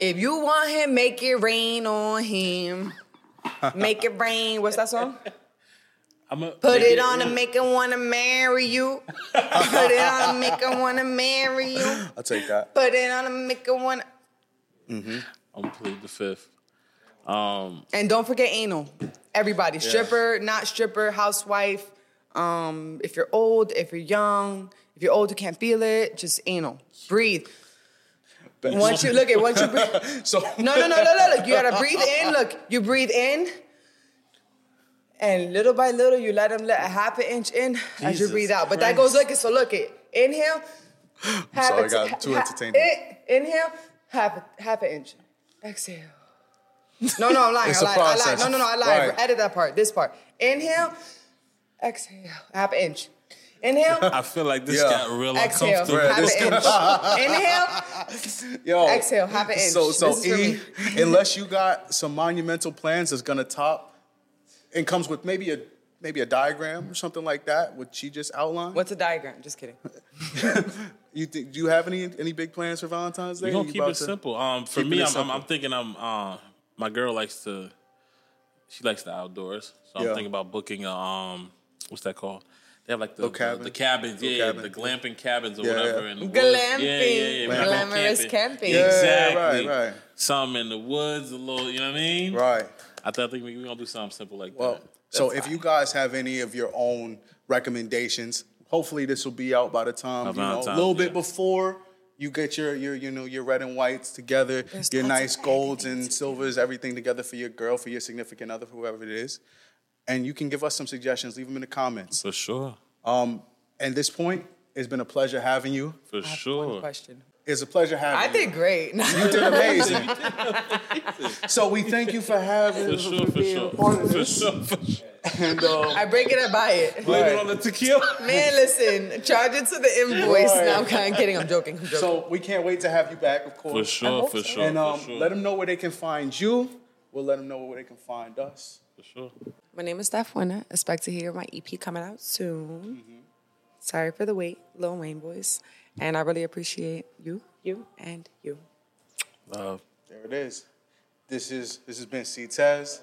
If you want him, make it rain on him. make it rain. What's that song? I'm a, Put it on and make it wanna marry you. Put it on and make it wanna marry you. I'll take that. Put it on and make it wanna. Mm-hmm. I'm gonna plead the fifth. Um, And don't forget anal. Everybody, stripper, not stripper, housewife. Um, if you're old, if you're young, if you're old, you can't feel it. Just anal. Breathe. Once you look at once you breathe. So No, no, no, no, no. Look, you gotta breathe in. Look, you breathe in. And little by little, you let them let a half an inch in as you breathe out. But that goes like it. So look it. Inhale. Half sorry, a- I got too ha- entertained. in- eh, inhale, half a, half an inch. Exhale. No, no, I'm lying. It's I a lied. I lied. process. No, no, no, I lied. Right. Edit that part. This part. Inhale. Exhale. Half an inch. Inhale. I feel like this Yeah. got real Exhale. uncomfortable. Half an inch. Inhale. yo, Exhale, half an inch. So so This is for E, unless you got some monumental plans that's gonna top, and comes with maybe a maybe a diagram or something like that, which she just outlined. What's a diagram? Just kidding. You think? Do you have any any big plans for Valentine's Day? We're gonna keep it to- simple. Um, for Keeping me, I'm, I'm. I'm thinking I'm uh, my girl likes to she likes the outdoors, so I'm Yeah. thinking about booking a um what's that called? They have like the Little the, the cabins, Little yeah, cabin. the glamping cabins or Yeah, whatever. yeah. In the. Glamping. Yeah, yeah, yeah. Glamorous camping. Yeah, Exactly. right, right. Some in the woods, a little, you know what I mean? Right. I th- I think we- we're gonna do something simple like Well, that. so if you guys have any of your own recommendations, hopefully this will be out by the time Of you know, a Valentine's, little bit yeah. before you get your your you know your red and whites together, There's your nice golds and to silvers, everything together for your girl, for your significant other, whoever it is. And you can give us some suggestions. Leave them in the comments. For sure. Um, at this point, it's been a pleasure having you. For One sure. question. It's a pleasure having I you. I did great. You did amazing. so we thank you for having For sure, for sure. a part of For sure, for sure. And um, I break it, I buy it. Blame it on the tequila. Man, listen, charge it to the invoice. Right. No, I'm kind of kidding. I'm joking. I'm joking. so we can't wait to have you back, of course. For sure, for so. sure. And um, for sure. let them know where they can find you. We'll let them know where they can find us. For sure. My name is Steph Winner. Expect to hear my EP coming out soon. Sorry for the wait, Lil Wayne boys. And I really appreciate you, you, and you. Love. There it is. This is this has been Ctez,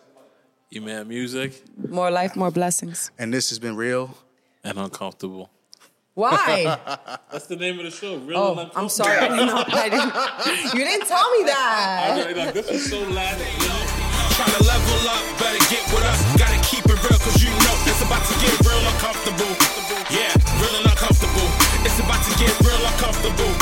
You man music More life, more blessings. and this has been real. and uncomfortable. Why? That's the name of the show. Real oh, and. I'm sorry. I didn't know. I didn't, you didn't tell me that. I know, like, this is so loud. You know? Tryna level up, better get with us. get real uncomfortable.